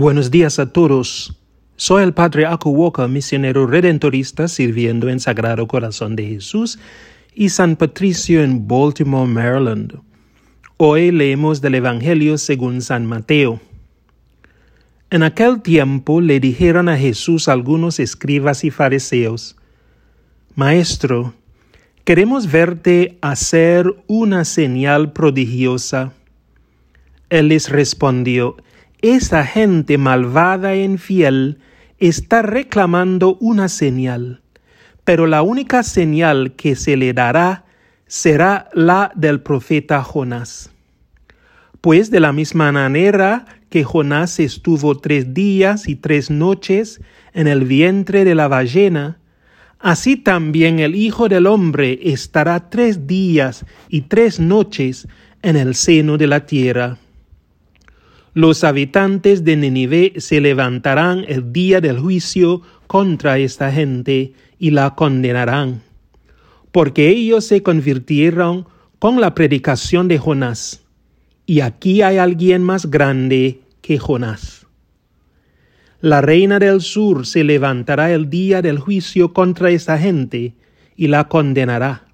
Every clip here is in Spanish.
Buenos días a todos. Soy el Padre Aku Walker, misionero redentorista sirviendo en Sagrado Corazón de Jesús y San Patricio en Baltimore, Maryland. Hoy leemos del Evangelio según San Mateo. En aquel tiempo le dijeron a Jesús algunos escribas y fariseos, Maestro, queremos verte hacer una señal prodigiosa. Él les respondió, esa gente malvada e infiel está reclamando una señal, pero la única señal que se le dará será la del profeta Jonás. Pues de la misma manera que Jonás estuvo tres días y tres noches en el vientre de la ballena, así también el Hijo del Hombre estará tres días y tres noches en el seno de la tierra. Los habitantes de Nínive se levantarán el día del juicio contra esta gente y la condenarán, porque ellos se convirtieron con la predicación de Jonás. Y aquí hay alguien más grande que Jonás. La reina del sur se levantará el día del juicio contra esta gente y la condenará,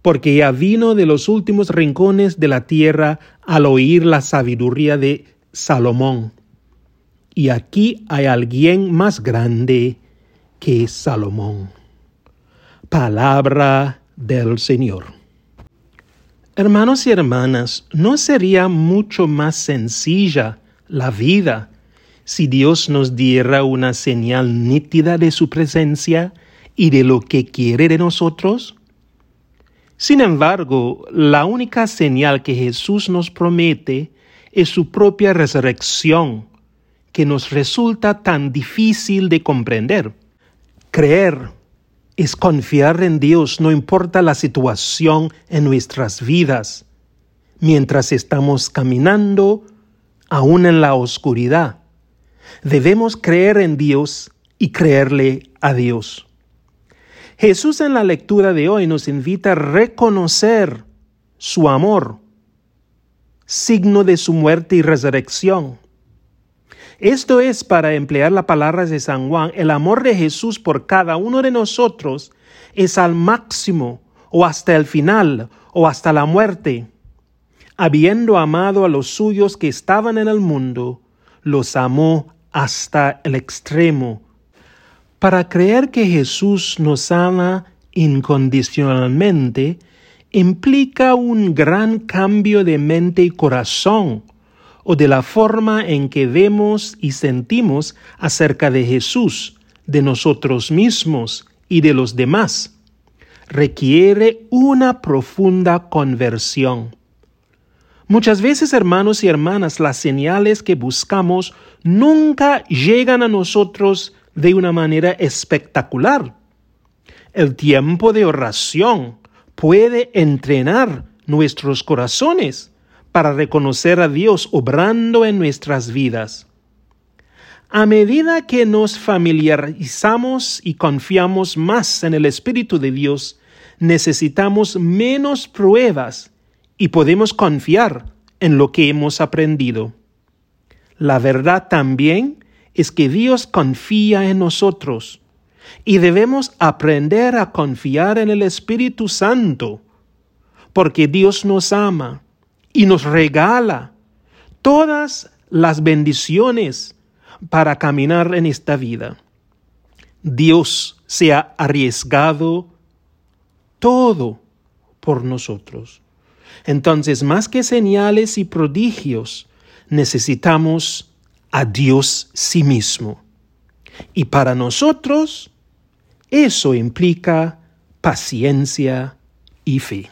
porque ya vino de los últimos rincones de la tierra al oír la sabiduría de Salomón. Y aquí hay alguien más grande que Salomón. Palabra del Señor. Hermanos y hermanas, ¿no sería mucho más sencilla la vida si Dios nos diera una señal nítida de su presencia y de lo que quiere de nosotros? Sin embargo, la única señal que Jesús nos promete es su propia resurrección, que nos resulta tan difícil de comprender. Creer es confiar en Dios no importa la situación en nuestras vidas, mientras estamos caminando aún en la oscuridad. Debemos creer en Dios y creerle a Dios. Jesús en la lectura de hoy nos invita a reconocer su amor signo de su muerte y resurrección. Esto es, para emplear las palabras de San Juan, el amor de Jesús por cada uno de nosotros es al máximo o hasta el final o hasta la muerte. Habiendo amado a los suyos que estaban en el mundo, los amó hasta el extremo. Para creer que Jesús nos ama incondicionalmente, implica un gran cambio de mente y corazón o de la forma en que vemos y sentimos acerca de Jesús, de nosotros mismos y de los demás. Requiere una profunda conversión. Muchas veces, hermanos y hermanas, las señales que buscamos nunca llegan a nosotros de una manera espectacular. El tiempo de oración, puede entrenar nuestros corazones para reconocer a Dios obrando en nuestras vidas. A medida que nos familiarizamos y confiamos más en el Espíritu de Dios, necesitamos menos pruebas y podemos confiar en lo que hemos aprendido. La verdad también es que Dios confía en nosotros y debemos aprender a confiar en el Espíritu Santo, porque Dios nos ama y nos regala todas las bendiciones para caminar en esta vida. Dios se ha arriesgado todo por nosotros. Entonces, más que señales y prodigios, necesitamos a Dios sí mismo. Y para nosotros, eso implica paciencia y fe.